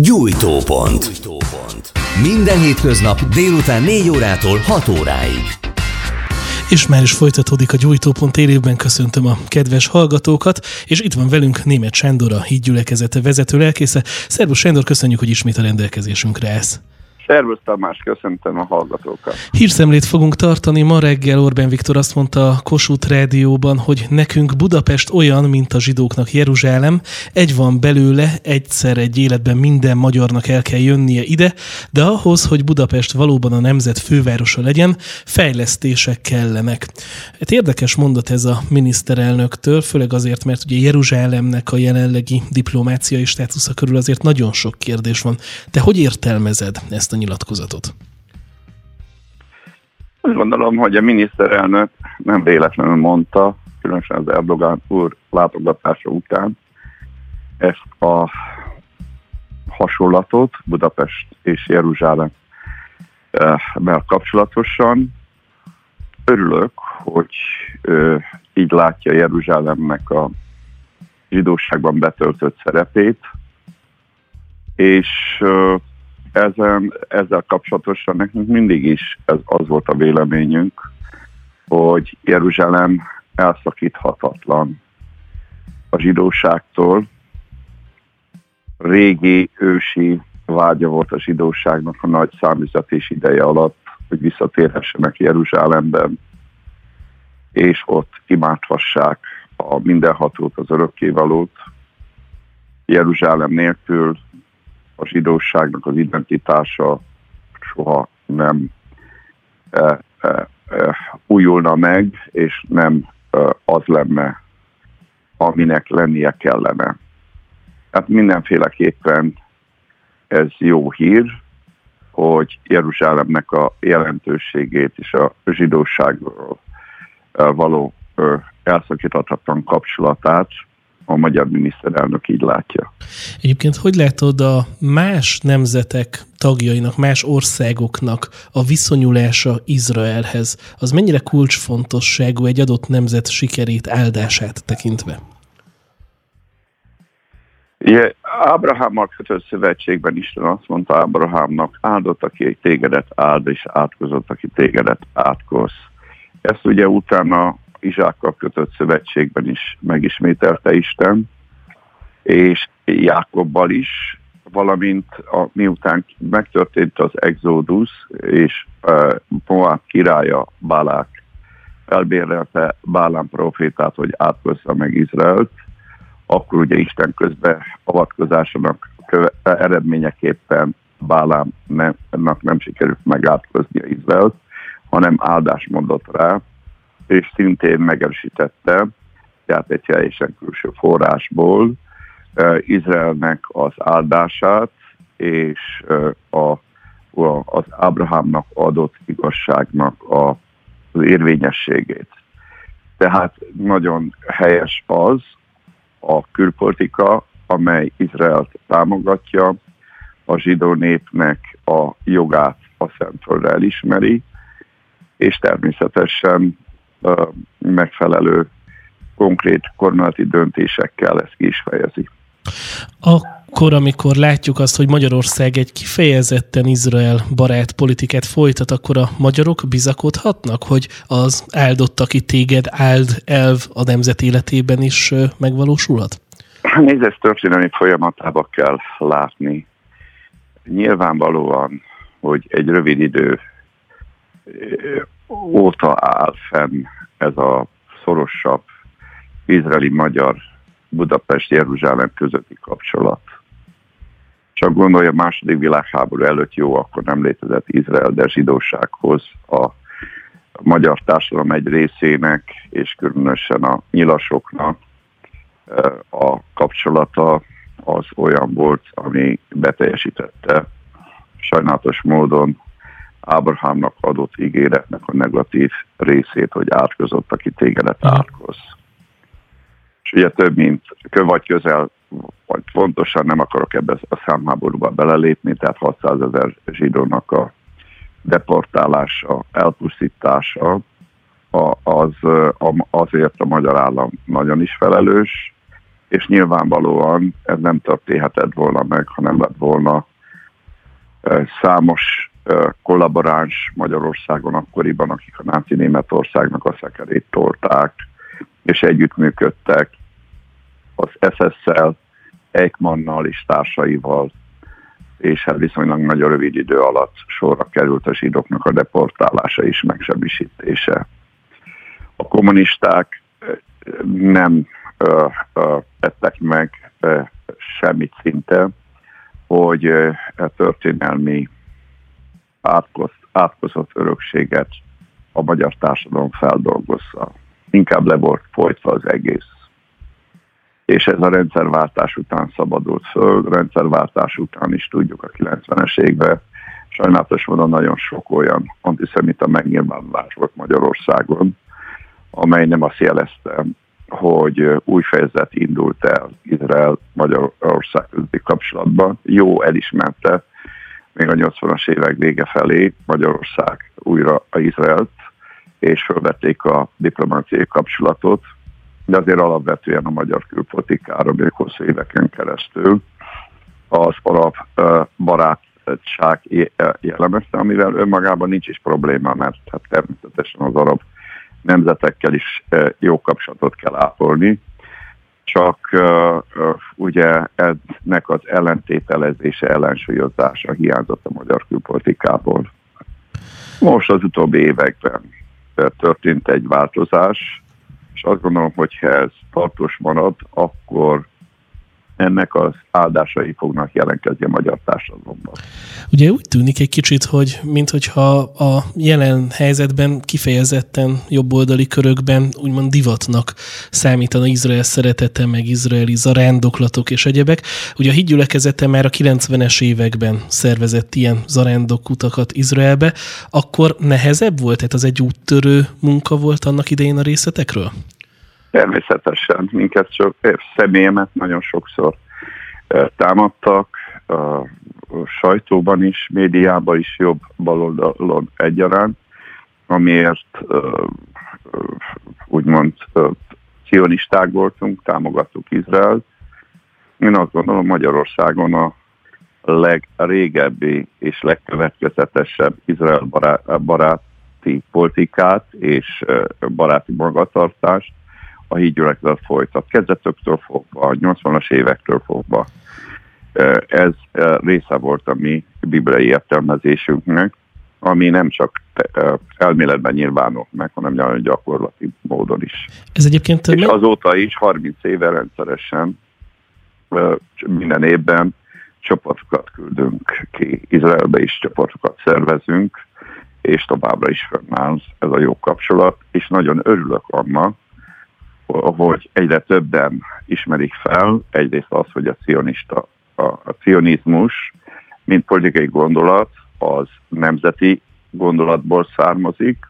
Gyújtópont. Minden hétköznap délután 4 órától 6 óráig. És már is folytatódik a Gyújtópont élőben, köszöntöm a kedves hallgatókat, és itt van velünk német Sándor, a hídgyülekezete vezető lelkésze. Szervusz Sándor, köszönjük, hogy ismét a rendelkezésünkre állsz. Szervusz Tamás, köszöntöm a hallgatókat. Hírszemlét fogunk tartani. Ma reggel Orbán Viktor azt mondta a Kossuth rádióban, hogy nekünk Budapest olyan, mint a zsidóknak Jeruzsálem. Egy van belőle, egyszer egy életben minden magyarnak el kell jönnie ide, de ahhoz, hogy Budapest valóban a nemzet fővárosa legyen, fejlesztések kellenek. Hát érdekes mondat ez a miniszterelnöktől, főleg azért, mert ugye Jeruzsálemnek a jelenlegi diplomáciai státusza körül azért nagyon sok kérdés van. Te hogy értelmezed ezt a nyilatkozatot? Azt gondolom, hogy a miniszterelnök nem véletlenül mondta, különösen az Erdogan úr látogatása után ezt a hasonlatot Budapest és Jeruzsálem mert kapcsolatosan. Örülök, hogy így látja Jeruzsálemnek a zsidóságban betöltött szerepét, és ezen, ezzel kapcsolatosan nekünk mindig is ez az volt a véleményünk, hogy Jeruzsálem elszakíthatatlan a zsidóságtól. Régi, ősi vágya volt a zsidóságnak a nagy számüzetés ideje alatt, hogy visszatérhessenek Jeruzsálemben, és ott imádhassák a mindenhatót, az örökkévalót. Jeruzsálem nélkül a zsidóságnak az identitása soha nem e, e, e, újulna meg, és nem e, az lenne, aminek lennie kellene. Hát mindenféleképpen ez jó hír, hogy Jeruzsálemnek a jelentőségét és a zsidóságról e, való elszakíthatatlan kapcsolatát a magyar miniszterelnök így látja. Egyébként hogy látod a más nemzetek tagjainak, más országoknak a viszonyulása Izraelhez? Az mennyire kulcsfontosságú egy adott nemzet sikerét, áldását tekintve? Igen, Ábrahámmal kötött szövetségben Isten azt mondta Ábrahámnak, áldott, aki egy tégedet áld, és átkozott, aki tégedet átkoz. Ezt ugye utána Izsákkal kötött szövetségben is megismételte Isten, és Jákobbal is, valamint a, miután megtörtént az exodus, és uh, Moab királya Bálák elbérelte Bálám profétát, hogy átkozza meg Izraelt, akkor ugye Isten közben avatkozásának köve- eredményeképpen Bálámnak nem sikerült megátkozni Izraelt, hanem áldás mondott rá, és szintén megerősítette, tehát egy teljesen külső forrásból Izraelnek az áldását és a, az Ábrahámnak adott igazságnak a, az érvényességét. Tehát nagyon helyes az a külpolitika, amely Izraelt támogatja, a zsidó népnek a jogát a Szentföldre elismeri, és természetesen megfelelő konkrét kormányzati döntésekkel ezt ki is fejezi. Akkor, amikor látjuk azt, hogy Magyarország egy kifejezetten Izrael barát politikát folytat, akkor a magyarok bizakodhatnak, hogy az áldott, aki téged áld elv a nemzet életében is megvalósulhat? Nézd, ezt történelmi folyamatába kell látni. Nyilvánvalóan, hogy egy rövid idő óta áll fenn ez a szorosabb izraeli-magyar Budapest-Jeruzsálem közötti kapcsolat. Csak gondolja, a második világháború előtt jó, akkor nem létezett Izrael, de zsidósághoz a magyar társadalom egy részének, és különösen a nyilasoknak a kapcsolata az olyan volt, ami beteljesítette sajnálatos módon Ábrahámnak adott ígéretnek a negatív részét, hogy átkozott, aki tégedet átkoz. És ugye több, mint vagy közel, vagy fontosan nem akarok ebbe a számháborúba belelépni, tehát 600 ezer zsidónak a deportálása, elpusztítása, az, azért a magyar állam nagyon is felelős, és nyilvánvalóan ez nem történhetett volna meg, ha nem lett volna számos kollaboráns Magyarországon akkoriban, akik a náci Németországnak a szekerét tolták, és együttműködtek az SS-szel, Eichmannnal és társaival, és hát viszonylag nagyon rövid idő alatt sorra került a zsidóknak a deportálása és megsebisítése. A kommunisták nem ö, ö, tettek meg ö, semmit szinte, hogy történelmi átkoz, átkozott örökséget a magyar társadalom feldolgozza. Inkább le volt folytva az egész. És ez a rendszerváltás után szabadult föl, rendszerváltás után is tudjuk a 90-es évben, sajnálatos módon nagyon sok olyan antiszemita megnyilvánulás volt Magyarországon, amely nem azt jelezte, hogy új fejezet indult el Izrael-Magyarország közötti kapcsolatban. Jó, elismerte, még a 80-as évek vége felé Magyarország újra a Izraelt, és felvették a diplomáciai kapcsolatot, de azért alapvetően a magyar külpolitikára még hosszú éveken keresztül az arab barátság jellemezte, amivel önmagában nincs is probléma, mert hát természetesen az arab nemzetekkel is jó kapcsolatot kell ápolni, csak uh, ugye ennek az ellentételezése, ellensúlyozása hiányzott a magyar külpolitikából. Most az utóbbi években történt egy változás, és azt gondolom, hogy ha ez tartós marad, akkor ennek az áldásai fognak jelentkezni a magyar társadalomban. Ugye úgy tűnik egy kicsit, hogy minthogyha a jelen helyzetben kifejezetten jobboldali körökben úgymond divatnak számítana Izrael szeretete, meg izraeli zarándoklatok és egyebek. Ugye a hídgyülekezete már a 90-es években szervezett ilyen zarándokutakat Izraelbe, akkor nehezebb volt? Tehát az egy úttörő munka volt annak idején a részletekről? Természetesen minket csak személyemet nagyon sokszor támadtak, a sajtóban is, médiában is jobb baloldalon egyaránt, amiért úgymond cionisták voltunk, támogattuk Izraelt. Én azt gondolom Magyarországon a legrégebbi és legkövetkezetesebb Izrael baráti politikát és baráti magatartást a hídgyülekezet folytat. Kezdetöktől fogva, a 80-as évektől fogva. Ez része volt a mi bibliai értelmezésünknek, ami nem csak elméletben nyilvánul meg, hanem nagyon gyakorlati módon is. Ez egyébként... És azóta is 30 éve rendszeresen minden évben csoportokat küldünk ki, Izraelbe is csoportokat szervezünk, és továbbra is fönnáll ez a jó kapcsolat, és nagyon örülök annak, hogy egyre többen ismerik fel, egyrészt az, hogy a cionista, a, a cionizmus, mint politikai gondolat, az nemzeti gondolatból származik,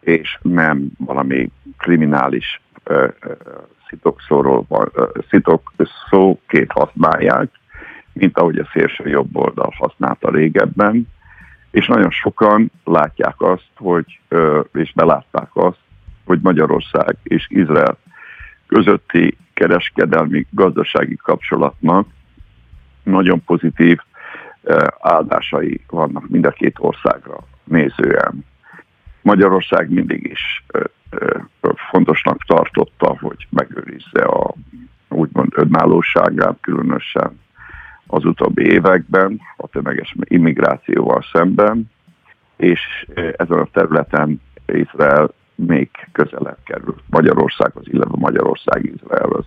és nem valami kriminális uh, szitokszóról van, szitokszóként használják, mint ahogy a szélső jobb oldal használta régebben, és nagyon sokan látják azt, hogy, és belátták azt, hogy Magyarország és Izrael közötti kereskedelmi gazdasági kapcsolatnak nagyon pozitív eh, áldásai vannak mind a két országra nézően. Magyarország mindig is eh, eh, fontosnak tartotta, hogy megőrizze a úgymond önállóságát, különösen az utóbbi években a tömeges immigrációval szemben, és ezen a területen Izrael még közelebb került Magyarországhoz, illetve Magyarország Izraelhoz.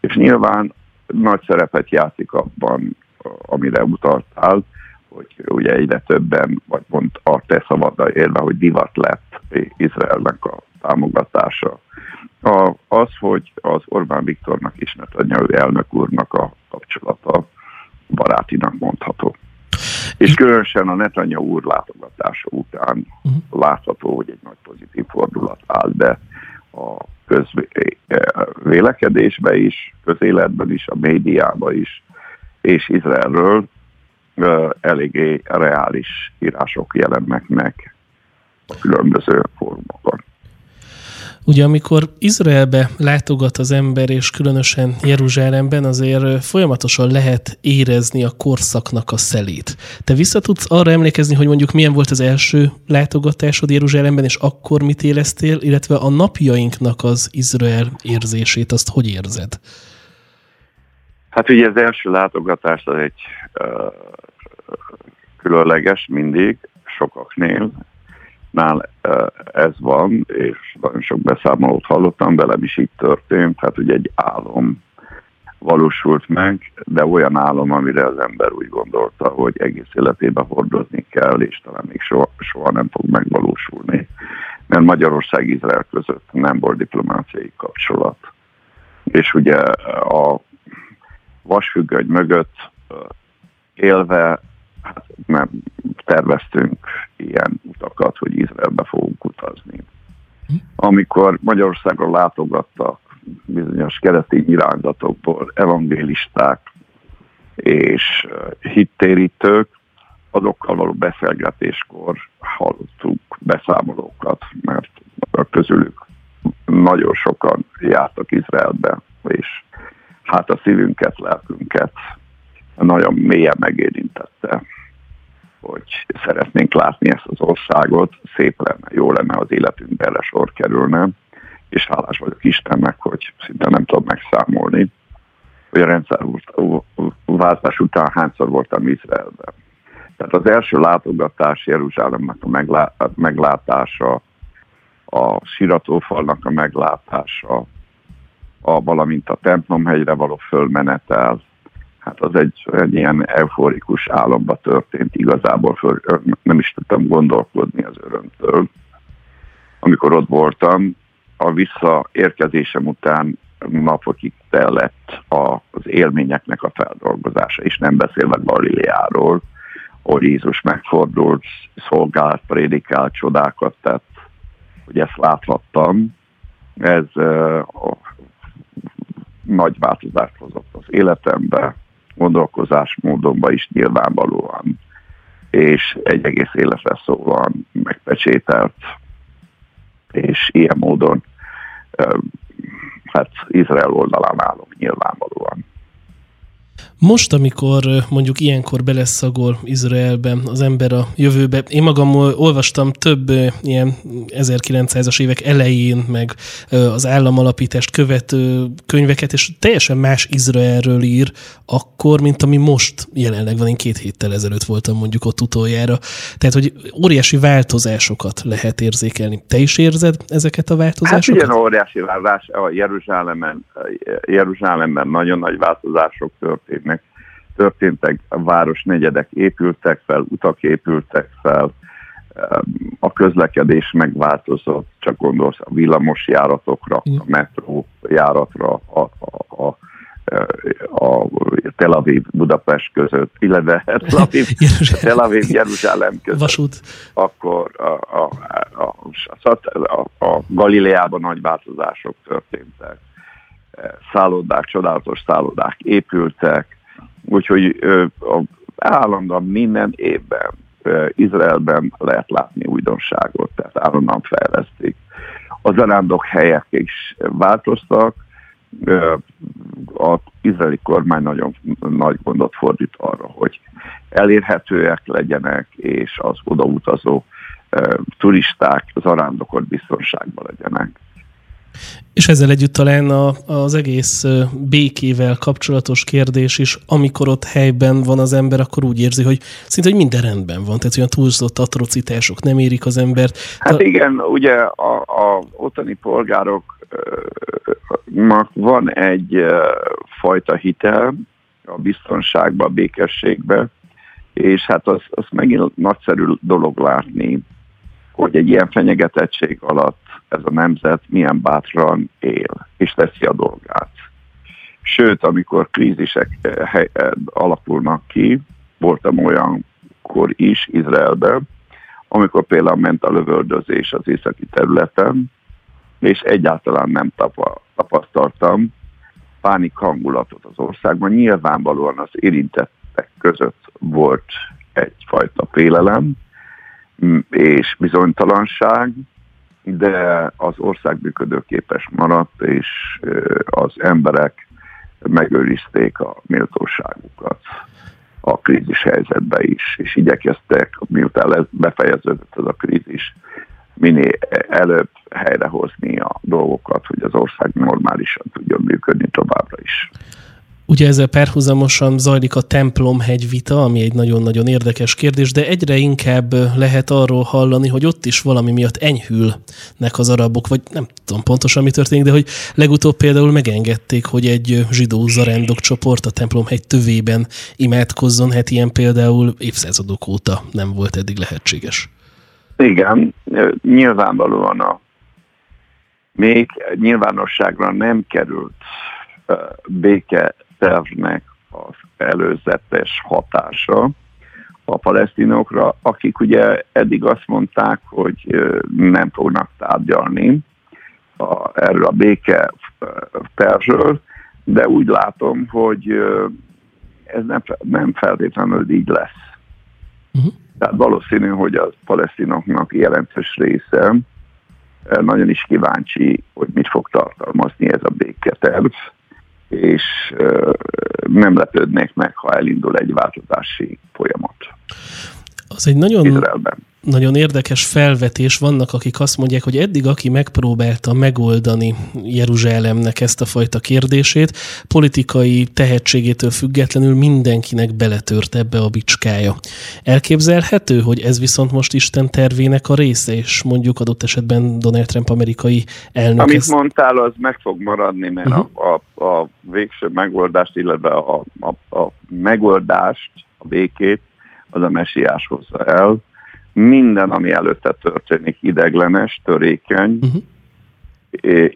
És nyilván nagy szerepet játszik abban, amire utaltál, hogy ugye egyre többen, vagy mond a te szavaddal érve, hogy divat lett Izraelnek a támogatása. A, az, hogy az Orbán Viktornak is Netanyahu elnök úrnak a kapcsolata barátinak mondható. És különösen a Netanyahu úr látogatása után látható, hogy egy nagy pozitív fordulat áll be a közvélekedésbe is, közéletben is, a médiában is, és Izraelről eléggé reális írások jelennek meg a különböző fórumokon. Ugye amikor Izraelbe látogat az ember, és különösen Jeruzsálemben, azért folyamatosan lehet érezni a korszaknak a szelét. Te vissza tudsz arra emlékezni, hogy mondjuk milyen volt az első látogatásod Jeruzsálemben, és akkor mit éreztél, illetve a napjainknak az Izrael érzését, azt hogy érzed? Hát ugye az első látogatás az egy uh, különleges mindig, sokaknél, nál ez van, és nagyon sok beszámolót hallottam, velem is így történt, hát ugye egy álom valósult meg, de olyan álom, amire az ember úgy gondolta, hogy egész életében hordozni kell, és talán még soha, soha nem fog megvalósulni, mert Magyarország-Izrael között nem volt diplomáciai kapcsolat. És ugye a vasfüggöny mögött élve hát nem terveztünk ilyen utakat, hogy Izraelbe fogunk utazni. Amikor Magyarországon látogattak bizonyos kereti irányzatokból evangélisták és hittérítők, azokkal való beszélgetéskor hallottuk beszámolókat, mert közülük nagyon sokan jártak Izraelbe, és hát a szívünket, lelkünket nagyon mélyen megérintette, hogy szeretnénk látni ezt az országot, szép lenne, jó lenne az életünkbe erre sor kerülne, és hálás vagyok Istennek, hogy szinte nem tudom megszámolni, hogy a rendszerváltás után hányszor voltam Izraelben. Tehát az első látogatás Jeruzsálemnek a meglátása, a siratófalnak a meglátása, a, valamint a templomhegyre való fölmenetel, hát az egy, egy ilyen euforikus álomba történt, igazából föl, nem is tudtam gondolkodni az örömtől. Amikor ott voltam, a visszaérkezésem után napokig tellett az élményeknek a feldolgozása, és nem beszélve Galileáról, ahol Jézus megfordult, szolgált, prédikált, csodákat tett, hogy ezt láthattam. Ez uh, nagy változást hozott az életembe, gondolkozásmódomba is nyilvánvalóan, és egy egész életre szóval megpecsételt, és ilyen módon hát Izrael oldalán állok nyilvánvalóan. Most, amikor mondjuk ilyenkor beleszagol Izraelben az ember a jövőbe, én magam olvastam több ilyen 1900-as évek elején, meg az államalapítást követő könyveket, és teljesen más Izraelről ír akkor, mint ami most jelenleg van. Én két héttel ezelőtt voltam mondjuk ott utoljára. Tehát, hogy óriási változásokat lehet érzékelni. Te is érzed ezeket a változásokat? Hát ilyen óriási változás a Jeruzsálemben, Jeruzsálemben nagyon nagy változások történnek történtek, a városnegyedek épültek fel, utak épültek fel, a közlekedés megváltozott, csak gondolsz a villamos járatokra, a metró járatra, a, a, a a Tel Aviv Budapest között, illetve Tel Aviv, Tel Aviv Jeruzsálem között. Vasút. Akkor a, a, a, a, a Galileában nagy változások történtek. Szállodák, csodálatos szállodák épültek, Úgyhogy állandóan minden évben Izraelben lehet látni újdonságot, tehát állandóan fejlesztik. A zarándok helyek is változtak, az izraeli kormány nagyon nagy gondot fordít arra, hogy elérhetőek legyenek, és az odautazó turisták, zarándokok biztonságban legyenek. És ezzel együtt talán a, az egész békével kapcsolatos kérdés is, amikor ott helyben van az ember, akkor úgy érzi, hogy szinte hogy minden rendben van, tehát olyan túlzott atrocitások nem érik az embert. Hát Ta... igen, ugye a, a ottani polgároknak van egy fajta hitel a biztonságba, a békességbe, és hát az, az megint nagyszerű dolog látni, hogy egy ilyen fenyegetettség alatt ez a nemzet milyen bátran él, és teszi a dolgát. Sőt, amikor krízisek eh, eh, alakulnak ki, voltam olyankor is Izraelben, amikor például ment a lövöldözés az északi területen, és egyáltalán nem tapasztaltam pánik hangulatot az országban. Nyilvánvalóan az érintettek között volt egyfajta félelem és bizonytalanság, de az ország működőképes maradt, és az emberek megőrizték a méltóságukat a krízis helyzetbe is, és igyekeztek, miután befejeződött ez a krízis, minél előbb helyrehozni a dolgokat, hogy az ország normálisan tudjon működni továbbra is. Ugye ezzel perhuzamosan zajlik a templomhegy vita, ami egy nagyon-nagyon érdekes kérdés, de egyre inkább lehet arról hallani, hogy ott is valami miatt enyhülnek az arabok, vagy nem tudom pontosan mi történik, de hogy legutóbb például megengedték, hogy egy zsidó zarándok csoport a templomhegy tövében imádkozzon, hát ilyen például évszázadok óta nem volt eddig lehetséges. Igen, nyilvánvalóan a még nyilvánosságra nem került béke tervnek az előzetes hatása a palesztinokra, akik ugye eddig azt mondták, hogy nem fognak tárgyalni a, erről a béke tervről, de úgy látom, hogy ez nem, nem feltétlenül így lesz. Uh-huh. Tehát valószínű, hogy a palesztinoknak jelentős része nagyon is kíváncsi, hogy mit fog tartalmazni ez a béketerv, és nem lepődnék meg, ha elindul egy változási folyamat. Az egy nagyon, Izraelben nagyon érdekes felvetés. Vannak, akik azt mondják, hogy eddig, aki megpróbálta megoldani Jeruzsálemnek ezt a fajta kérdését, politikai tehetségétől függetlenül mindenkinek beletört ebbe a bicskája. Elképzelhető, hogy ez viszont most Isten tervének a része, és mondjuk adott esetben Donald Trump amerikai elnök. Amit ezt... mondtál, az meg fog maradni, mert uh-huh. a, a, a végső megoldást, illetve a, a, a megoldást, a békét, az a messiás hozza el minden, ami előtte történik, ideglenes, törékeny. Uh-huh.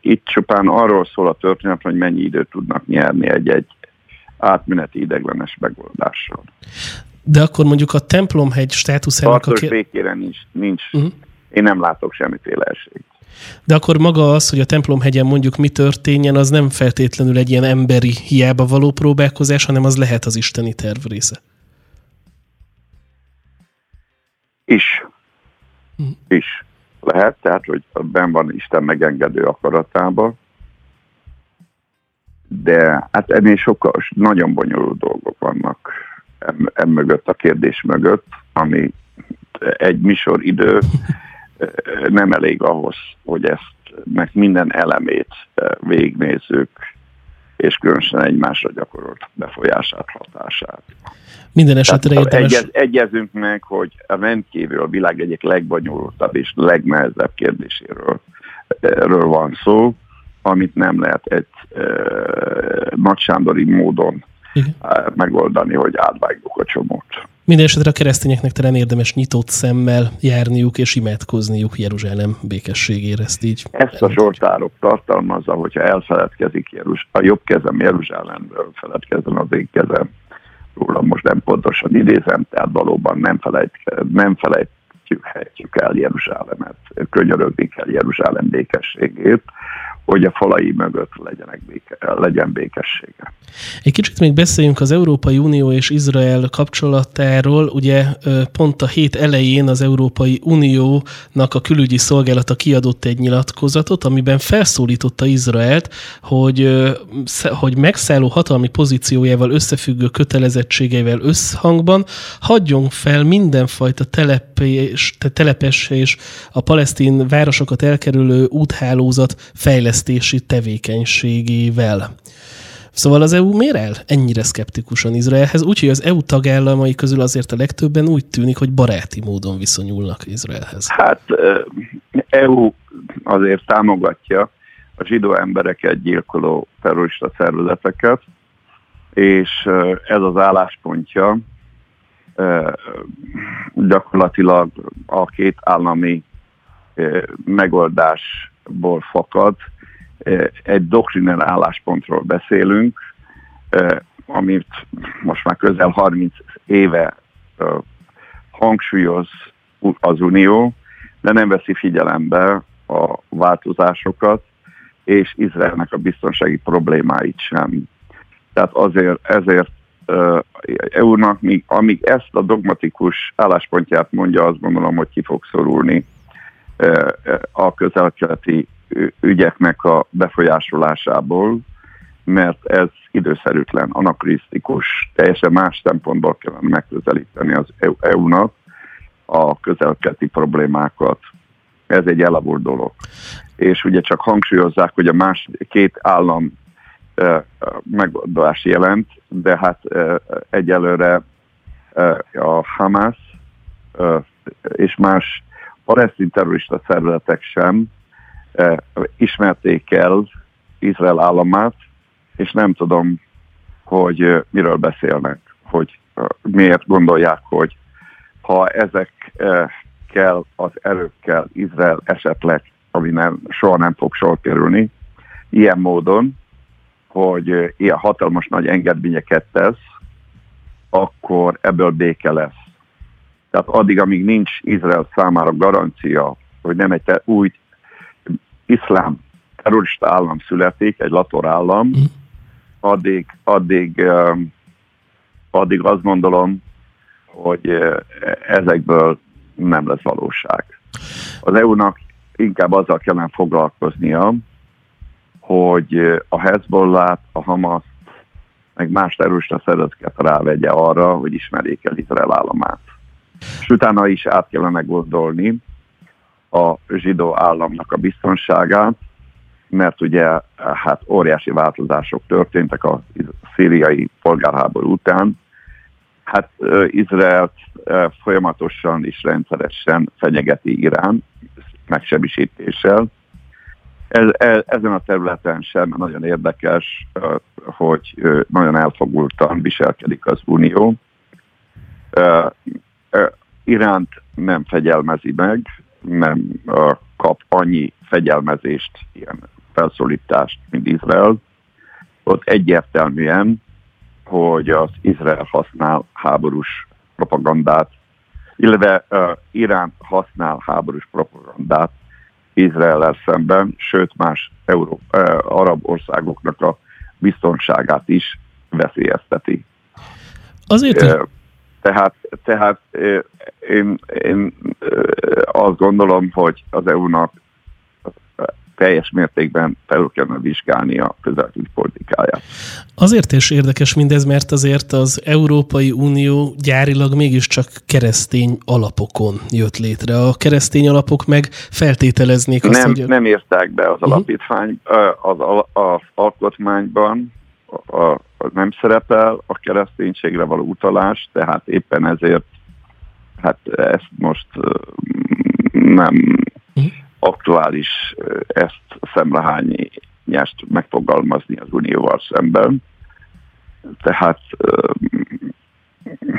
Itt csupán arról szól a történet, hogy mennyi időt tudnak nyerni egy-egy átmeneti ideglenes megoldással. De akkor mondjuk a templomhegy státuszának... Tartós a békére nincs, nincs uh-huh. én nem látok semmiféle esélyt. De akkor maga az, hogy a templomhegyen mondjuk mi történjen, az nem feltétlenül egy ilyen emberi hiába való próbálkozás, hanem az lehet az isteni terv része. Is. Hm. Is lehet, tehát, hogy ben van Isten megengedő akaratába, de hát ennél sokkal nagyon bonyolult dolgok vannak em, em mögött, a kérdés mögött, ami egy misor idő nem elég ahhoz, hogy ezt meg minden elemét végignézzük, és különösen egymásra gyakorolt befolyását, hatását. Minden esetre Tehát, érdemes... Egyez, egyezünk meg, hogy a rendkívül a világ egyik legbonyolultabb és legnehezebb kérdéséről erről van szó, amit nem lehet egy e, nagysándori módon Igen. megoldani, hogy átvágjuk a csomót. Minden esetre a keresztényeknek talán érdemes nyitott szemmel járniuk és imádkozniuk Jeruzsálem békességére, ezt így. Ezt a sortárok tartalmazza, hogyha elfeledkezik Jeruzs- a jobb kezem Jeruzsálemről, feledkezzen az én kezem róla, most nem pontosan idézem, tehát valóban nem, felejt, nem felejtjük el Jeruzsálemet, könyörögni kell Jeruzsálem békességét, hogy a falai mögött legyenek béke, legyen békessége. Egy kicsit még beszéljünk az Európai Unió és Izrael kapcsolatáról. Ugye pont a hét elején az Európai Uniónak a külügyi szolgálata kiadott egy nyilatkozatot, amiben felszólította Izraelt, hogy, hogy megszálló hatalmi pozíciójával összefüggő kötelezettségeivel összhangban hagyjon fel mindenfajta telepes, telepes és a palesztin városokat elkerülő úthálózat fejlesztését fejlesztési tevékenységével. Szóval az EU miért el ennyire szkeptikusan Izraelhez? Úgyhogy az EU tagállamai közül azért a legtöbben úgy tűnik, hogy baráti módon viszonyulnak Izraelhez. Hát EU azért támogatja a zsidó embereket gyilkoló terrorista szervezeteket, és ez az álláspontja gyakorlatilag a két állami megoldásból fakad, egy doktrinál álláspontról beszélünk, amit most már közel 30 éve hangsúlyoz az Unió, de nem veszi figyelembe a változásokat, és Izraelnek a biztonsági problémáit sem. Tehát azért, ezért EU-nak, amíg ezt a dogmatikus álláspontját mondja, azt gondolom, hogy ki fog szorulni a közelkeleti ügyeknek a befolyásolásából, mert ez időszerűtlen, anakrisztikus, teljesen más szempontból kellene megközelíteni az EU-nak a közelkeleti problémákat. Ez egy elavult dolog. És ugye csak hangsúlyozzák, hogy a más két állam megoldás jelent, de hát egyelőre a Hamas és más palesztin terrorista szervezetek sem ismerték el Izrael államát, és nem tudom, hogy miről beszélnek, hogy miért gondolják, hogy ha ezekkel az erőkkel Izrael esetleg, ami nem, soha nem fog sor kerülni, ilyen módon, hogy ilyen hatalmas nagy engedményeket tesz, akkor ebből béke lesz. Tehát addig, amíg nincs Izrael számára garancia, hogy nem egy új iszlám terrorista állam születik, egy lator állam, mm. addig, addig, addig azt gondolom, hogy ezekből nem lesz valóság. Az EU-nak inkább azzal kellene foglalkoznia, hogy a Hezbollah, a Hamas, meg más terrorista szervezeteket rávegye arra, hogy ismerjék el Izrael államát. És utána is át kellene gondolni a zsidó államnak a biztonságát, mert ugye hát óriási változások történtek a szíriai polgárháború után. Hát Izrael folyamatosan és rendszeresen fenyegeti Irán megsebisítéssel, ez, ez, ezen a területen sem nagyon érdekes, hogy nagyon elfogultan viselkedik az Unió. Iránt nem fegyelmezi meg, nem kap annyi fegyelmezést, ilyen felszólítást, mint Izrael. Ott egyértelműen, hogy az Izrael használ háborús propagandát, illetve uh, Irán használ háborús propagandát Izrael szemben, sőt más Euró, eh, arab országoknak a biztonságát is veszélyezteti. Azért, eh, tehát, tehát eh, én, én azt gondolom, hogy az EU-nak teljes mértékben felül kellene vizsgálni a közelküli politikáját. Azért is érdekes mindez, mert azért az Európai Unió gyárilag mégiscsak keresztény alapokon jött létre. A keresztény alapok meg feltételeznék azt, nem, hogy... Nem írták be az mhm. alapítvány, az, az, az alkotmányban, a, a, nem szerepel a kereszténységre való utalás, tehát éppen ezért hát ezt most nem uh-huh aktuális ezt szemrehányi nyest megfogalmazni az Unióval szemben. Tehát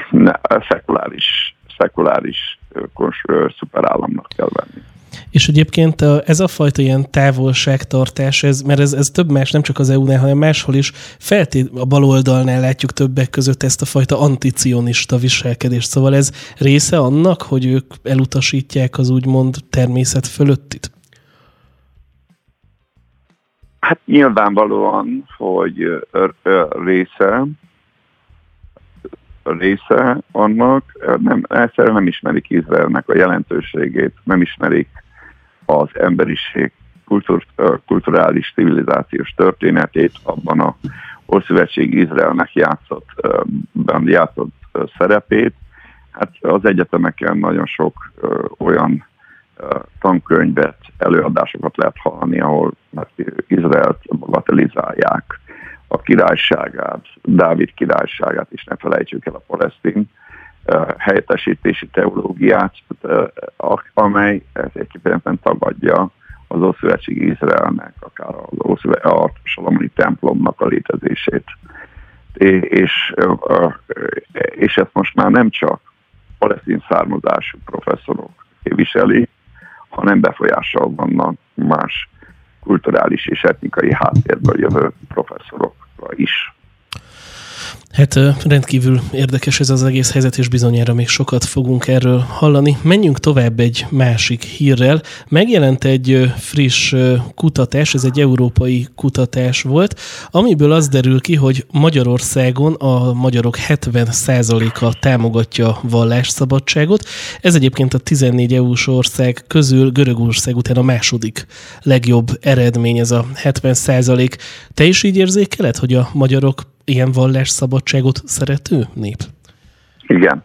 ne, szekuláris, szekuláris szuperállamnak kell venni. És egyébként ez a fajta ilyen távolságtartás, ez, mert ez, ez több más, nem csak az EU-nál, hanem máshol is feltét a baloldalnál látjuk többek között ezt a fajta anticionista viselkedést. Szóval ez része annak, hogy ők elutasítják az úgymond természet fölöttit? Hát nyilvánvalóan, hogy része, része annak, nem, egyszerűen nem ismerik Izraelnek a jelentőségét, nem ismerik az emberiség kultúr, kulturális civilizációs történetét abban a Ószövetség Izraelnek játszott, játszott szerepét. Hát az egyetemeken nagyon sok olyan tankönyvet, előadásokat lehet hallani, ahol hát Izraelt bagatelizálják, a királyságát, Dávid királyságát is ne felejtsük el a palesztin helyettesítési teológiát, amely egyébként tagadja az Ószövetség Izraelnek, akár az a Salamoni templomnak a létezését. És, és ezt most már nem csak palesztin származású professzorok viselik, hanem befolyással vannak más kulturális és etnikai háttérből jövő professzorokra is. Hát rendkívül érdekes ez az egész helyzet, és bizonyára még sokat fogunk erről hallani. Menjünk tovább egy másik hírrel. Megjelent egy friss kutatás, ez egy európai kutatás volt, amiből az derül ki, hogy Magyarországon a magyarok 70%-a támogatja vallásszabadságot. Ez egyébként a 14 EU-s ország közül Görögország után a második legjobb eredmény, ez a 70%. Te is így érzékeled, hogy a magyarok ilyen vallásszabadságot szerető nép? Igen.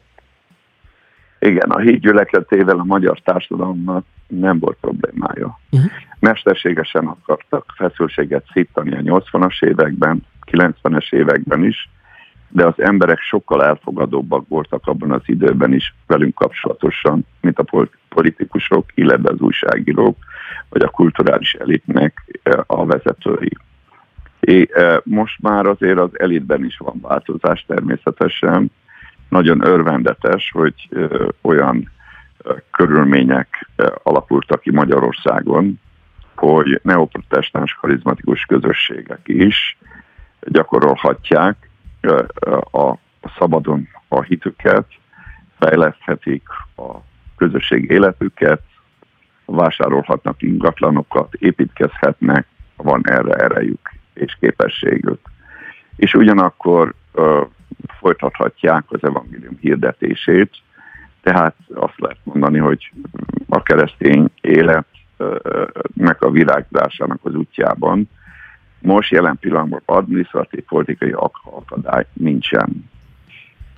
Igen, a híd gyülekezetével a magyar társadalomnak nem volt problémája. Uh-huh. Mesterségesen akartak feszültséget szítani a 80-as években, 90-es években is, de az emberek sokkal elfogadóbbak voltak abban az időben is velünk kapcsolatosan, mint a politikusok, illetve az újságírók, vagy a kulturális elitnek eh, a vezetői. É, most már azért az elitben is van változás természetesen. Nagyon örvendetes, hogy olyan körülmények alakultak ki Magyarországon, hogy neoprotestáns karizmatikus közösségek is gyakorolhatják a szabadon a hitüket, fejleszthetik a közösség életüket, vásárolhatnak ingatlanokat, építkezhetnek, van erre erejük és képességük. És ugyanakkor uh, folytathatják az evangélium hirdetését, tehát azt lehet mondani, hogy a keresztény életnek a virágzásának az útjában most jelen pillanatban adminisztratív politikai akadály nincsen.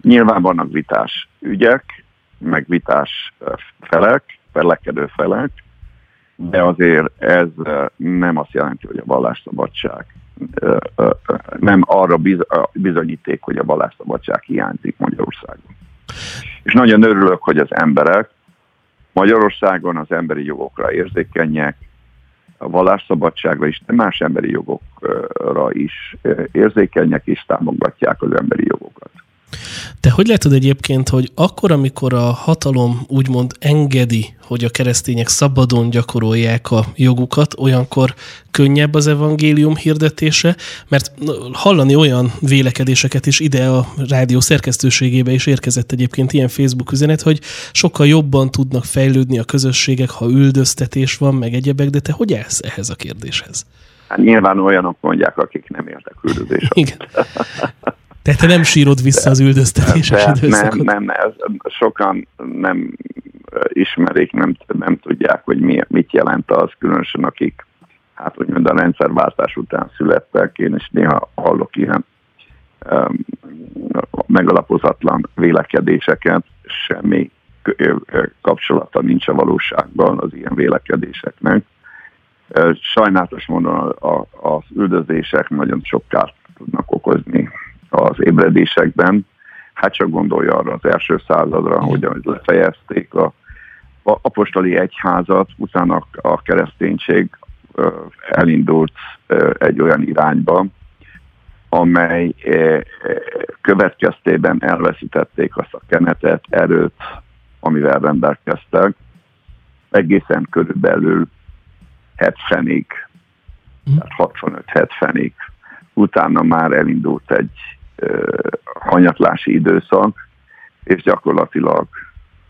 Nyilván vannak vitás ügyek, meg vitás felek, felekedő felek, de azért ez nem azt jelenti, hogy a vallásszabadság nem arra bizonyíték, hogy a vallásszabadság hiányzik Magyarországon. És nagyon örülök, hogy az emberek Magyarországon az emberi jogokra érzékenyek, a vallásszabadságra is, de más emberi jogokra is érzékenyek, és támogatják az emberi jogokat. Te hogy látod egyébként, hogy akkor, amikor a hatalom úgymond engedi, hogy a keresztények szabadon gyakorolják a jogukat, olyankor könnyebb az evangélium hirdetése, mert hallani olyan vélekedéseket is ide a rádió szerkesztőségébe is érkezett egyébként ilyen Facebook üzenet, hogy sokkal jobban tudnak fejlődni a közösségek, ha üldöztetés van, meg egyebek, de te hogy állsz ehhez a kérdéshez? Hát nyilván olyanok mondják, akik nem értek üldözés. Igen. Tehát te nem sírod vissza az üldöztetéses időszakot? Nem, nem, ez, sokan nem ismerik, nem, nem tudják, hogy mi, mit jelent az, különösen akik, hát úgymond a rendszerváltás után születtek, én is néha hallok ilyen um, megalapozatlan vélekedéseket, semmi kapcsolata nincs a valóságban az ilyen vélekedéseknek. Sajnálatos módon az üldözések nagyon sok kárt tudnak okozni az ébredésekben, hát csak gondolja arra az első századra, hogy lefejezték a, a apostoli egyházat, utána a kereszténység elindult egy olyan irányba, amely következtében elveszítették azt a kenetet, erőt, amivel rendelkeztek, egészen körülbelül 70-ig, 65-70-ig. Utána már elindult egy hanyatlási időszak, és gyakorlatilag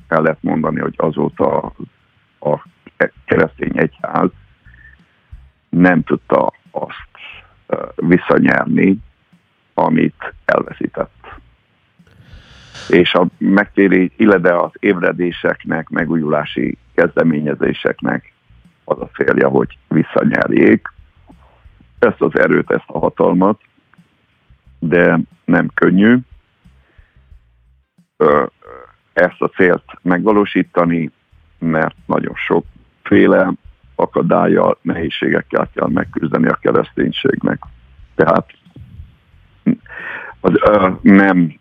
el lehet mondani, hogy azóta a keresztény egyház nem tudta azt visszanyerni, amit elveszített. És a megtéri, illetve az ébredéseknek, megújulási kezdeményezéseknek az a célja, hogy visszanyerjék ezt az erőt, ezt a hatalmat, de nem könnyű ezt a célt megvalósítani, mert nagyon sokféle akadályjal, nehézségekkel kell megküzdeni a kereszténységnek. Tehát az, ö, nem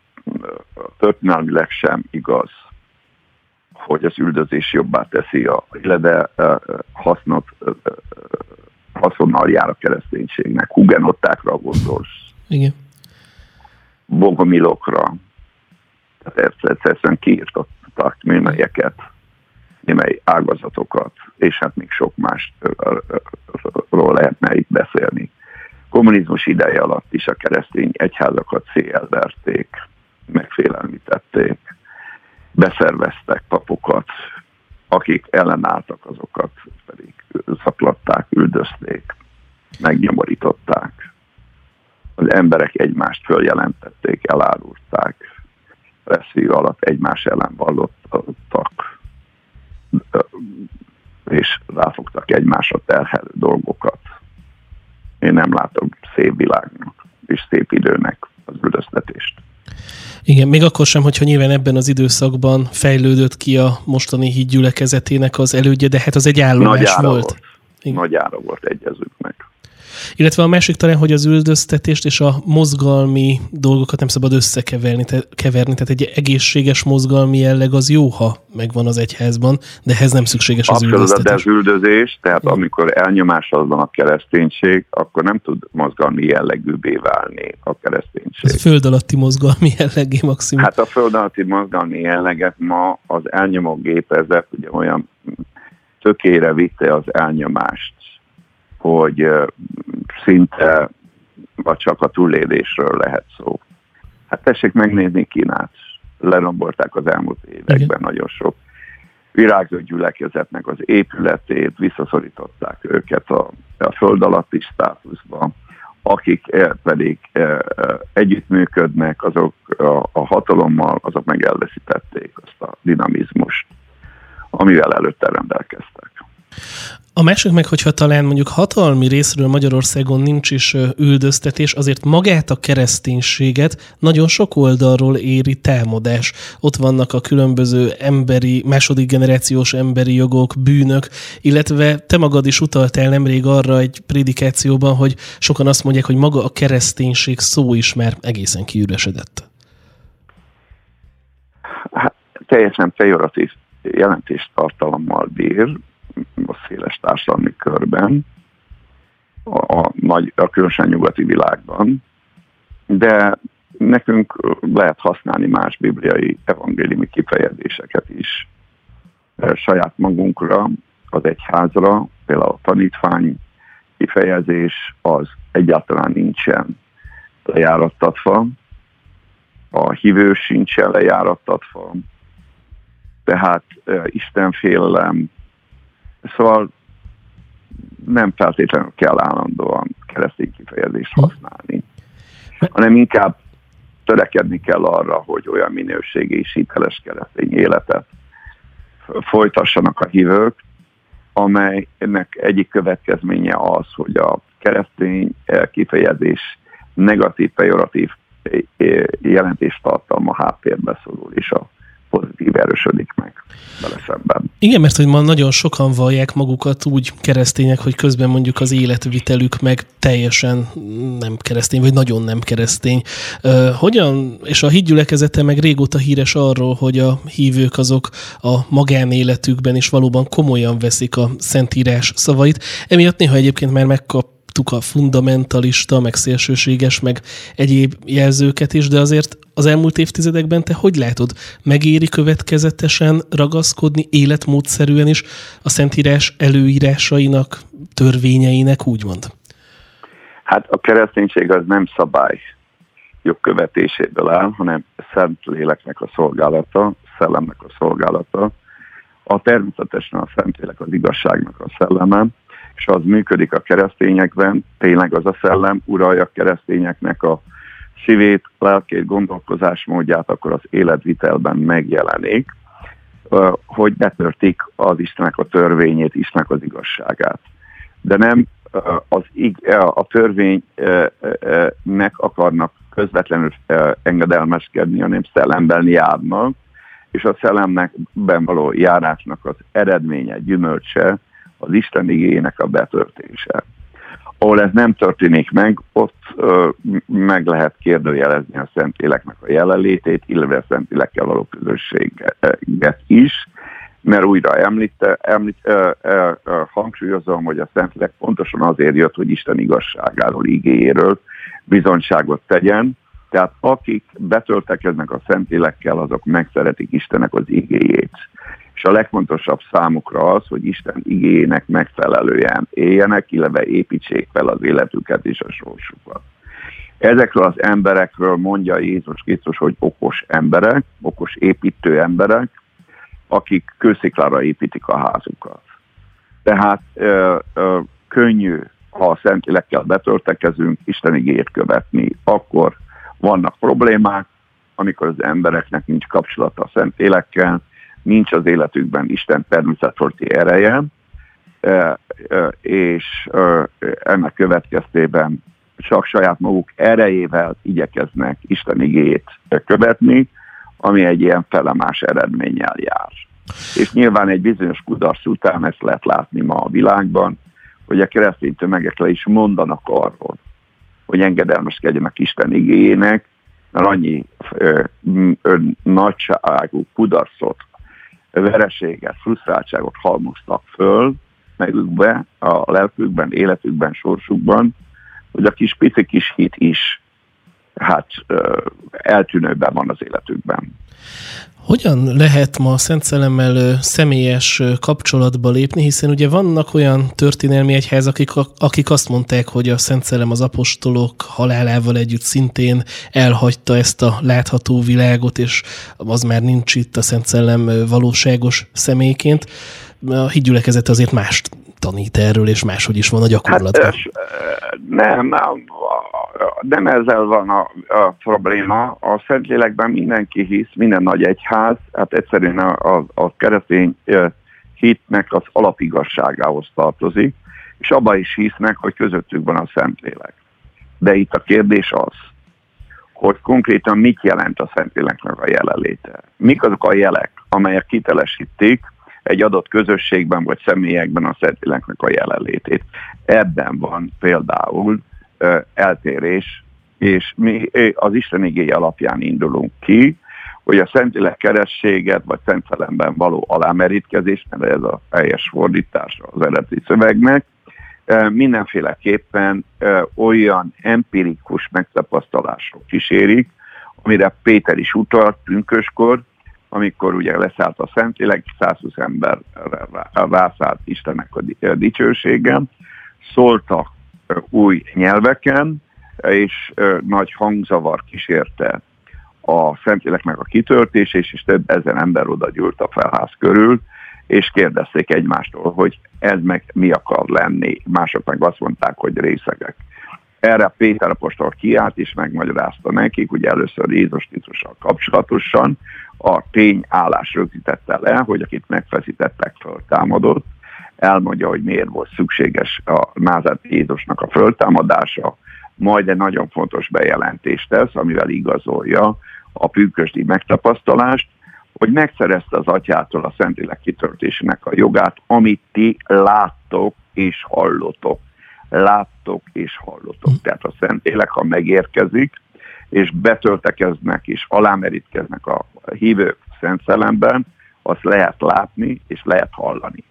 történelmileg sem igaz, hogy az üldözés jobbá teszi a illetve hasznot, haszonnal jár a kereszténységnek. Hugenottákra gondolsz. Igen bogomilokra. Tehát egyszerűen kiirtottak némelyeket, némely ágazatokat, és hát még sok másról lehetne itt beszélni. kommunizmus ideje alatt is a keresztény egyházakat széjelverték, megfélelmítették, beszerveztek papokat, akik ellenálltak, azokat pedig szaklatták, üldözték, megnyomorították. Az emberek egymást följelentették, elárulták, veszély alatt egymás ellen vallottak, és ráfogtak egymásra terhelő dolgokat. Én nem látom szép világnak és szép időnek az üldöztetést. Igen, még akkor sem, hogyha nyilván ebben az időszakban fejlődött ki a mostani hídgyülekezetének az elődje, de hát az egy állomás Nagy ára volt. volt. Igen. Nagy ára volt, egyezünk meg. Illetve a másik talán, hogy az üldöztetést és a mozgalmi dolgokat nem szabad összekeverni, te, keverni, tehát egy egészséges mozgalmi jelleg az jó, ha megvan az egyházban, de ehhez nem szükséges az Abszolút, üldöztetés. de az üldözés, tehát amikor elnyomással van a kereszténység, akkor nem tud mozgalmi jellegűbbé válni a kereszténység. Ez a föld alatti mozgalmi jellegé maximum. Hát a föld alatti mozgalmi jelleget ma az elnyomó gépezet ugye olyan tökére vitte az elnyomást, hogy szinte vagy csak a túlélésről lehet szó. Hát tessék megnézni Kínát. Lerombolták az elmúlt években Igen. nagyon sok virágzó gyülekezetnek az épületét, visszaszorították őket a, a föld alatti státuszba, akik pedig együttműködnek, azok a, a hatalommal, azok meg elveszítették azt a dinamizmust, amivel előtte rendelkeztek. A másik meg, hogyha talán mondjuk hatalmi részről Magyarországon nincs is üldöztetés, azért magát a kereszténységet nagyon sok oldalról éri támadás. Ott vannak a különböző emberi, második generációs emberi jogok, bűnök, illetve te magad is utaltál nemrég arra egy prédikációban, hogy sokan azt mondják, hogy maga a kereszténység szó is már egészen kiüresedett. Hát, teljesen pejoratív jelentést tartalommal bír, a széles társadalmi körben, a, a, nagy, a különösen nyugati világban, de nekünk lehet használni más bibliai evangéliumi kifejezéseket is saját magunkra, az egyházra, például a tanítvány kifejezés az egyáltalán nincsen lejárattatva, a hívő sincsen lejárattatva, tehát Isten félelem, Szóval nem feltétlenül kell állandóan keresztény kifejezést hm. használni, hanem inkább törekedni kell arra, hogy olyan minőségi és hiteles keresztény életet folytassanak a hívők, amelynek egyik következménye az, hogy a keresztény kifejezés negatív, pejoratív jelentéstartalma háttérbe szorul, és a pozitív erősödik meg vele szemben. Igen, mert hogy ma nagyon sokan vallják magukat úgy keresztények, hogy közben mondjuk az életvitelük meg teljesen nem keresztény, vagy nagyon nem keresztény. hogyan, és a hídgyülekezete meg régóta híres arról, hogy a hívők azok a magánéletükben is valóban komolyan veszik a Szentírás szavait. Emiatt néha egyébként már megkap a fundamentalista, meg szélsőséges, meg egyéb jelzőket is, de azért az elmúlt évtizedekben te hogy látod? Megéri következetesen ragaszkodni életmódszerűen is a Szentírás előírásainak, törvényeinek, úgymond? Hát a kereszténység az nem szabály jogkövetéséből áll, hanem szent léleknek a szolgálata, szellemnek a szolgálata. A természetesen a Szentlélek az igazságnak a szelleme, és az működik a keresztényekben, tényleg az a szellem uralja a keresztényeknek a szívét, lelkét, gondolkozásmódját, akkor az életvitelben megjelenik, hogy betörtik az Istennek a törvényét, Istennek az igazságát. De nem az, a törvénynek akarnak közvetlenül engedelmeskedni, hanem szellemben járnak, és a szellemnek ben való járásnak az eredménye, gyümölcse az Isten igényének a betörtése. Ahol ez nem történik meg, ott ö, meg lehet kérdőjelezni a Szentléleknek a jelenlétét, illetve a Szentlélekkel való közösséget is, mert újra említe, említ, ö, ö, ö, hangsúlyozom, hogy a Szentlélek pontosan azért jött, hogy Isten igazságáról, igéjéről bizonyságot tegyen, tehát akik betöltekeznek a Szentlélekkel, azok megszeretik Istenek az igéjét és a legfontosabb számukra az, hogy Isten igényének megfelelően éljenek, illetve építsék fel az életüket és a sorsukat. Ezekről az emberekről mondja Jézus Krisztus, hogy okos emberek, okos építő emberek, akik kősziklára építik a házukat. Tehát ö, ö, könnyű, ha a Szentlélekkel betöltekezünk, Isten igét követni, akkor vannak problémák, amikor az embereknek nincs kapcsolata a Szentlélekkel, nincs az életükben Isten természetforti ereje, és ennek következtében csak saját maguk erejével igyekeznek Isten igéjét követni, ami egy ilyen felemás eredménnyel jár. És nyilván egy bizonyos kudarc után ezt lehet látni ma a világban, hogy a keresztény tömegek le is mondanak arról, hogy engedelmeskedjenek Isten igényének, mert annyi ö, ö, nagyságú kudarcot, vereséget, frusztráltságot halmoztak föl megükbe, a lelkükben, életükben, sorsukban, hogy a kis pici kis hit is hát eltűnőben van az életükben. Hogyan lehet ma a Szent Szellemmel személyes kapcsolatba lépni, hiszen ugye vannak olyan történelmi egyház, akik, akik azt mondták, hogy a Szent Szellem az apostolok halálával együtt szintén elhagyta ezt a látható világot, és az már nincs itt a Szent Szellem valóságos személyként. A hídgyülekezet azért mást tanít erről, és máshogy is van a gyakorlatban. Hát, nem, nem, nem ezzel van a, a probléma. A Szentlélekben mindenki hisz, minden nagy egyház, hát egyszerűen a, a, a keresztény hitnek az alapigasságához tartozik, és abban is hisznek, hogy közöttük van a Szentlélek. De itt a kérdés az, hogy konkrétan mit jelent a Szentléleknek a jelenléte. Mik azok a jelek, amelyek kitelesítik egy adott közösségben vagy személyekben a Szentléleknek a jelenlétét. Ebben van például eltérés, és mi az Isten igény alapján indulunk ki, hogy a Szentlélek kerességet, vagy Szentszelemben való alámerítkezés, mert ez a helyes fordítás az eredeti szövegnek, mindenféleképpen olyan empirikus megtapasztalások kísérik, amire Péter is utalt pünköskor, amikor ugye leszállt a Szentlélek, 120 ember rászállt Istennek a dicsősége, szóltak új nyelveken, és nagy hangzavar kísérte a Szentléleknek a kitöltés, és több ezer ember oda gyűlt a felház körül, és kérdezték egymástól, hogy ez meg mi akar lenni. Mások meg azt mondták, hogy részegek. Erre Péter apostol kiállt, és megmagyarázta nekik, hogy először Jézus Krisztussal kapcsolatosan, a tényállás rögzítette le, hogy akit megfeszítettek, föltámadott, elmondja, hogy miért volt szükséges a Názát Jézusnak a föltámadása, majd egy nagyon fontos bejelentést tesz, amivel igazolja a pünkösdi megtapasztalást, hogy megszerezte az atyától a Szentlélek kitöltésének a jogát, amit ti láttok és hallotok. Láttok és hallotok. Tehát a Szentlélek, ha megérkezik, és betöltekeznek és alámerítkeznek a hívők Szent Szellemben, azt lehet látni és lehet hallani.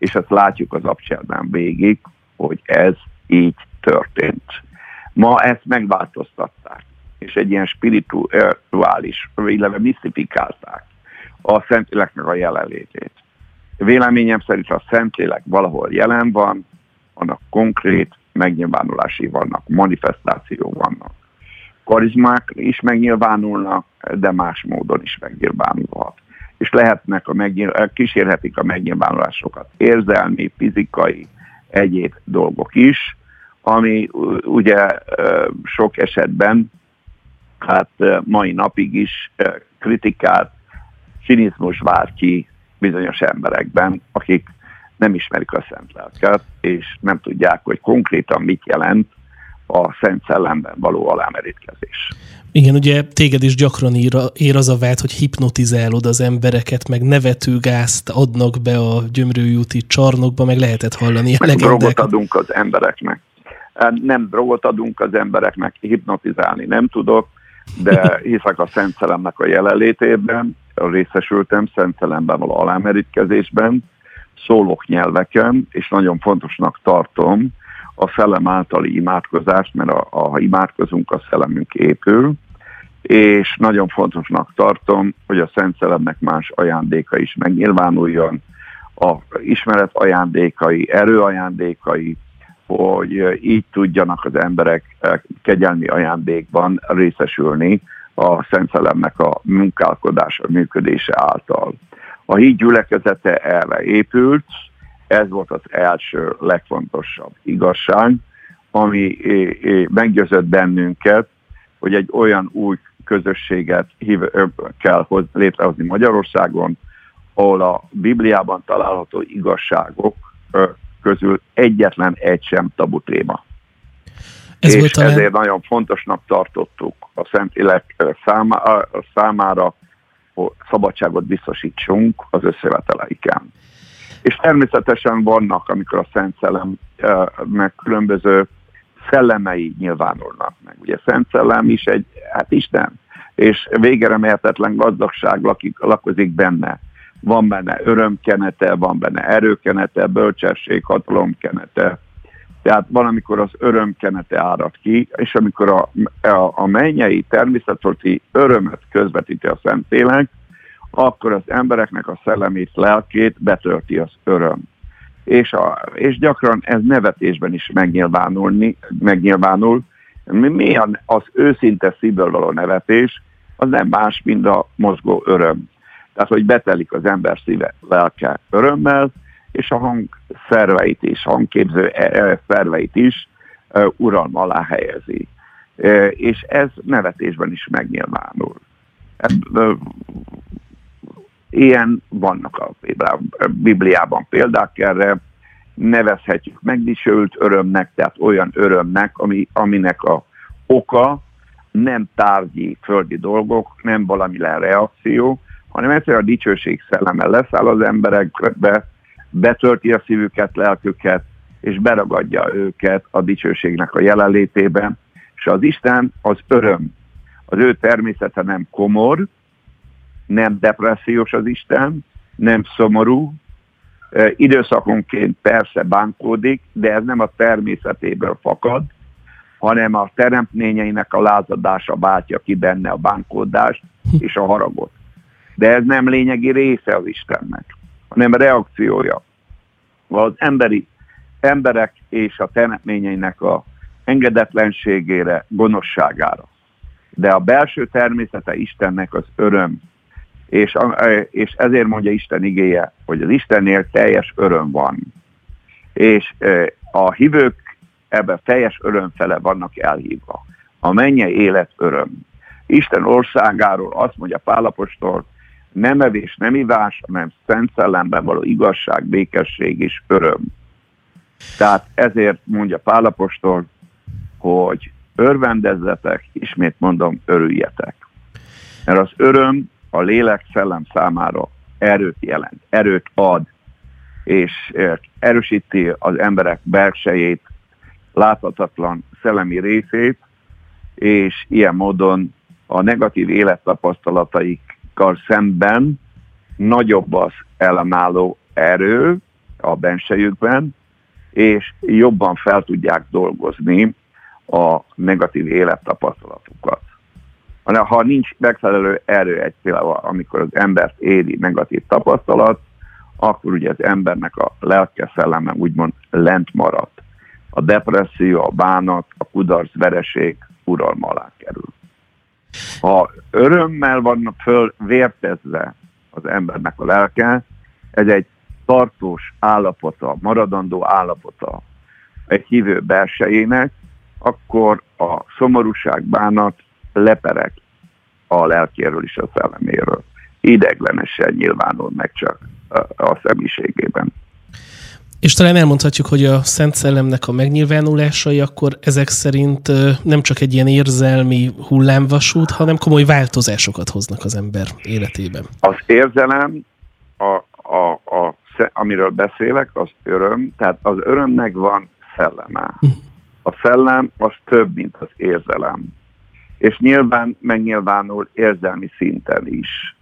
És azt látjuk az abcserben végig, hogy ez így történt. Ma ezt megváltoztatták, és egy ilyen spirituális, illetve misztifikálták a Szentléleknek a jelenlétét. Véleményem szerint a Szentlélek valahol jelen van, annak konkrét megnyilvánulási vannak, manifestációk vannak karizmák is megnyilvánulnak, de más módon is megnyilvánulhat. És lehetnek a kísérhetik a megnyilvánulásokat. Érzelmi, fizikai, egyéb dolgok is, ami ugye sok esetben hát mai napig is kritikát, cinizmus vár ki bizonyos emberekben, akik nem ismerik a szent lelket, és nem tudják, hogy konkrétan mit jelent a Szent Szellemben való alámerítkezés. Igen, ugye téged is gyakran ír, ér az a vád, hogy hipnotizálod az embereket, meg nevetőgázt adnak be a gyömrőjúti csarnokba, meg lehetett hallani meg drogot adunk az embereknek. Nem drogot adunk az embereknek, hipnotizálni nem tudok, de hiszek a Szent Szellemnek a jelenlétében, részesültem Szent Szellemben való alámerítkezésben, szólok nyelveken, és nagyon fontosnak tartom, a szellem általi imádkozást, mert a, a, ha imádkozunk, a szellemünk épül, és nagyon fontosnak tartom, hogy a Szent Szellemnek más ajándéka is megnyilvánuljon, a ismeret ajándékai, erő ajándékai, hogy így tudjanak az emberek kegyelmi ajándékban részesülni a Szent Szellemnek a munkálkodása, működése által. A híd gyülekezete erre épült, ez volt az első legfontosabb igazság, ami meggyőzött bennünket, hogy egy olyan új közösséget hív, kell hoz, létrehozni Magyarországon, ahol a Bibliában található igazságok közül egyetlen egy sem tabu téma. Ez és talán... ezért nagyon fontosnak tartottuk a Szentlélek számára, hogy szabadságot biztosítsunk az összeveteleiken. És természetesen vannak, amikor a Szent Szellem meg különböző szellemei nyilvánulnak meg. Ugye Szent Szellem is egy, hát Isten, és végeremelhetetlen gazdagság lakik, lakozik benne. Van benne örömkenete, van benne erőkenete, bölcsesség, hatalomkenete. Tehát van, amikor az örömkenete árad ki, és amikor a, a, a mennyei természeti örömet közvetíti a Szentlélek, akkor az embereknek a szellemét, lelkét betölti az öröm. És, a, és gyakran ez nevetésben is megnyilvánulni, megnyilvánul. Mi az őszinte szívből való nevetés, az nem más, mint a mozgó öröm. Tehát, hogy betelik az ember szíve, lelke örömmel, és a hang szerveit is, hangképző e, e, szerveit is uralma alá helyezi. És ez nevetésben is megnyilvánul. Ilyen vannak a Bibliában példák erre, nevezhetjük megdicsőült örömnek, tehát olyan örömnek, ami, aminek a oka nem tárgyi, földi dolgok, nem valami le reakció, hanem egyszerűen a dicsőség szelleme leszáll az emberekbe, betölti a szívüket, lelküket, és beragadja őket a dicsőségnek a jelenlétében, és az Isten az öröm. Az ő természete nem komor, nem depressziós az Isten, nem szomorú, időszakonként persze bánkódik, de ez nem a természetéből fakad, hanem a teremtményeinek a lázadása váltja ki benne a bánkódást és a haragot. De ez nem lényegi része az Istennek, hanem reakciója. Az emberi emberek és a teremtményeinek a engedetlenségére, gonoszságára. De a belső természete Istennek az öröm, és, és ezért mondja Isten igéje, hogy az Istennél teljes öröm van. És a hívők ebben teljes örömfele vannak elhívva. A mennyei élet öröm. Isten országáról azt mondja Pálapostól, nem evés, nem ivás, hanem szent szellemben való igazság, békesség és öröm. Tehát ezért mondja Pálapostól, hogy örvendezzetek, ismét mondom, örüljetek. Mert az öröm a lélek szellem számára erőt jelent, erőt ad, és erősíti az emberek belsejét, láthatatlan szellemi részét, és ilyen módon a negatív élettapasztalataikkal szemben nagyobb az ellenálló erő a bensejükben, és jobban fel tudják dolgozni a negatív élettapasztalatukat. Ha nincs megfelelő erő egy például, amikor az embert éri negatív tapasztalat, akkor ugye az embernek a lelke szelleme úgymond lent maradt a depresszió, a bánat, a kudarc, vereség uralma alá kerül. Ha örömmel van föl vértezve az embernek a lelke, ez egy tartós állapota, maradandó állapota egy hívő belsejének, akkor a szomorúság, bánat leperek a lelkéről és a szelleméről. Ideglenesen nyilvánul meg csak a személyiségében. És talán elmondhatjuk, hogy a Szent Szellemnek a megnyilvánulásai akkor ezek szerint nem csak egy ilyen érzelmi hullámvasút, hanem komoly változásokat hoznak az ember életében. Az érzelem, a, a, a, amiről beszélek, az öröm, tehát az örömnek van szelleme. Hm. A szellem az több, mint az érzelem. És nyilván megnyilvánul érzelmi szinten is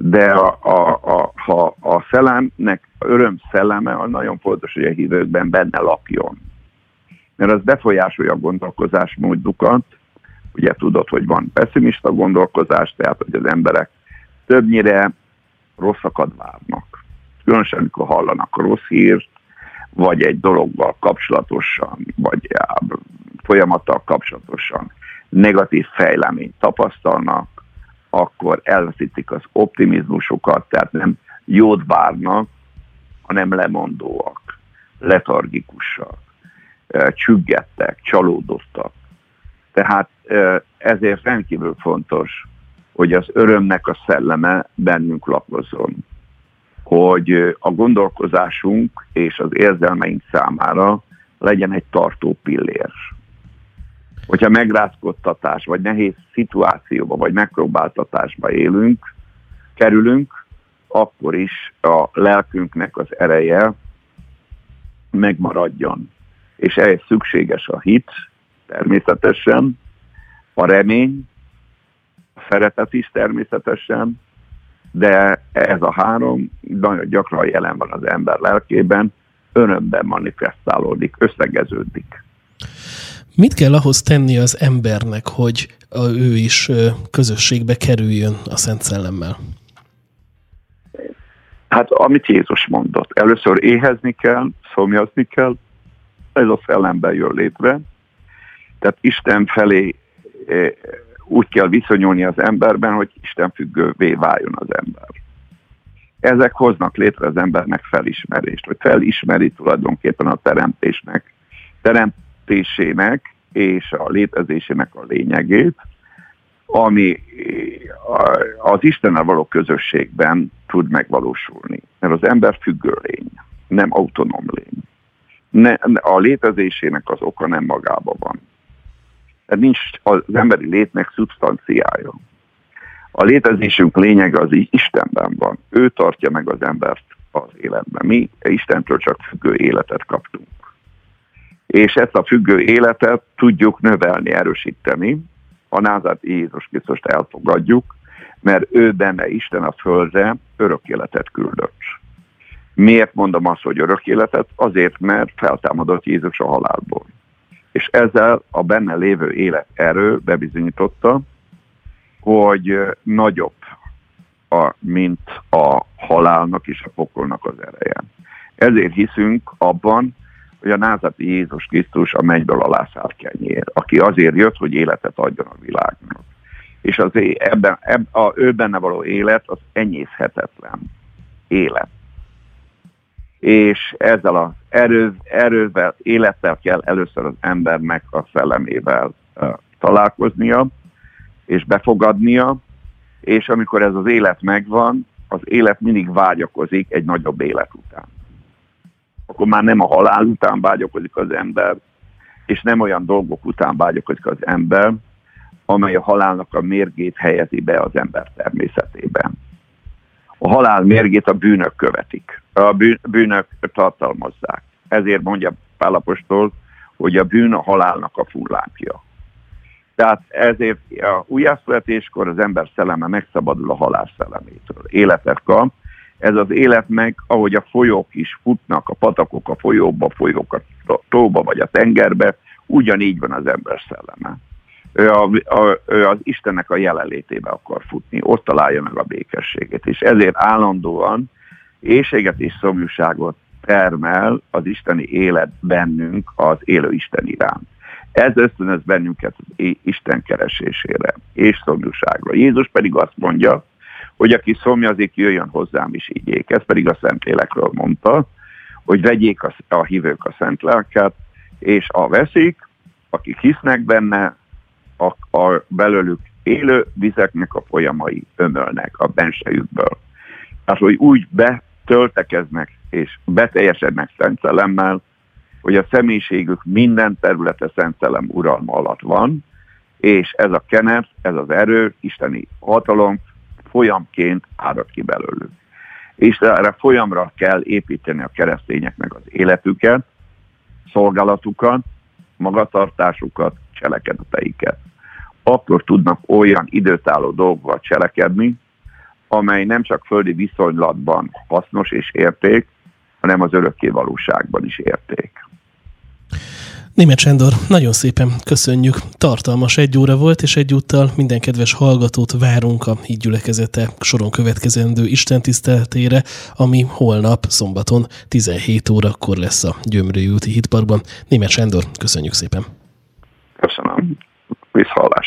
de a, a, a, ha a szellemnek öröm szelleme, az nagyon fontos, hogy a hívőkben benne lakjon. Mert az befolyásolja a gondolkozásmódukat, Ugye tudod, hogy van pessimista gondolkozás, tehát hogy az emberek többnyire rosszakat várnak. Különösen, amikor hallanak rossz hírt, vagy egy dologgal kapcsolatosan, vagy folyamattal kapcsolatosan negatív fejleményt tapasztalnak, akkor elveszítik az optimizmusokat, tehát nem jót várnak, hanem lemondóak, letargikusak, csüggettek, csalódottak. Tehát ezért rendkívül fontos, hogy az örömnek a szelleme bennünk lakozzon. Hogy a gondolkozásunk és az érzelmeink számára legyen egy tartó pillér. Hogyha megrázkodtatás, vagy nehéz szituációba, vagy megpróbáltatásba élünk, kerülünk, akkor is a lelkünknek az ereje megmaradjon. És ehhez szükséges a hit, természetesen, a remény, a szeretet is természetesen, de ez a három nagyon gyakran jelen van az ember lelkében, örömben manifestálódik, összegeződik. Mit kell ahhoz tenni az embernek, hogy ő is közösségbe kerüljön a Szent Szellemmel? Hát amit Jézus mondott, először éhezni kell, szomjazni kell, ez a szellemben jön létre, tehát Isten felé úgy kell viszonyulni az emberben, hogy Isten függővé váljon az ember. Ezek hoznak létre az embernek felismerést, hogy felismeri tulajdonképpen a teremtésnek, teremtésének és a létezésének a lényegét, ami az Istennel való közösségben tud megvalósulni. Mert az ember függő lény, nem autonóm lény. Ne, a létezésének az oka nem magában van. Tehát nincs az emberi létnek szubstanciája. A létezésünk lényege az Istenben van. Ő tartja meg az embert az életben. Mi Istentől csak függő életet kaptunk. És ezt a függő életet tudjuk növelni, erősíteni, a názát Jézus Krisztust elfogadjuk, mert ő benne Isten a földre örök életet küldött. Miért mondom azt, hogy örök életet? Azért, mert feltámadott Jézus a halálból. És ezzel a benne lévő élet erő bebizonyította, hogy nagyobb, a, mint a halálnak és a pokolnak az ereje. Ezért hiszünk abban, hogy a názati Jézus Krisztus a mennyből alá szállt kenyér, aki azért jött, hogy életet adjon a világnak. És az ebben, ebben a, ő benne való élet az enyészhetetlen élet. És ezzel az erő, erővel, élettel kell először az embernek a szellemével uh, találkoznia, és befogadnia, és amikor ez az élet megvan, az élet mindig vágyakozik egy nagyobb élet után akkor már nem a halál után vágyakozik az ember, és nem olyan dolgok után vágyakozik az ember, amely a halálnak a mérgét helyezi be az ember természetében. A halál mérgét a bűnök követik, a bűnök tartalmazzák. Ezért mondja Pálapostól, hogy a bűn a halálnak a fullápja. Tehát ezért a újjászületéskor az ember szelleme megszabadul a halál szellemétől. Életet kap, ez az élet meg, ahogy a folyók is futnak, a patakok a folyóba, a folyók a tóba vagy a tengerbe, ugyanígy van az ember szelleme. Ő, a, a, ő az Istennek a jelenlétébe akar futni, ott találja meg a békességét, és ezért állandóan éjséget és szomjúságot termel az isteni élet bennünk az élő Isten iránt. Ez ösztönöz bennünket az Isten keresésére és szomjúságra. Jézus pedig azt mondja, hogy aki szomjazik, jöjjön hozzám is ígyék. Ez pedig a Szentlélekről mondta, hogy vegyék a, a hívők a Szent Lelket, és a veszik, akik hisznek benne, a, a belőlük élő vizeknek a folyamai ömölnek a bensejükből. Tehát, hogy úgy betöltekeznek és beteljesednek Szent Szellemmel, hogy a személyiségük minden területe Szent Szellem uralma alatt van, és ez a kenet, ez az erő, isteni hatalom folyamként árad ki belőlük. És erre folyamra kell építeni a keresztényeknek az életüket, szolgálatukat, magatartásukat, cselekedeteiket. Akkor tudnak olyan időtálló dolgokat cselekedni, amely nem csak földi viszonylatban hasznos és érték, hanem az örökké valóságban is érték. Német Sándor, nagyon szépen köszönjük. Tartalmas egy óra volt, és egyúttal minden kedves hallgatót várunk a hídgyülekezete soron következendő istentiszteletére, ami holnap szombaton 17 órakor lesz a Gyömrői úti hitparkban. Német Sándor, köszönjük szépen. Köszönöm. Viszhallás.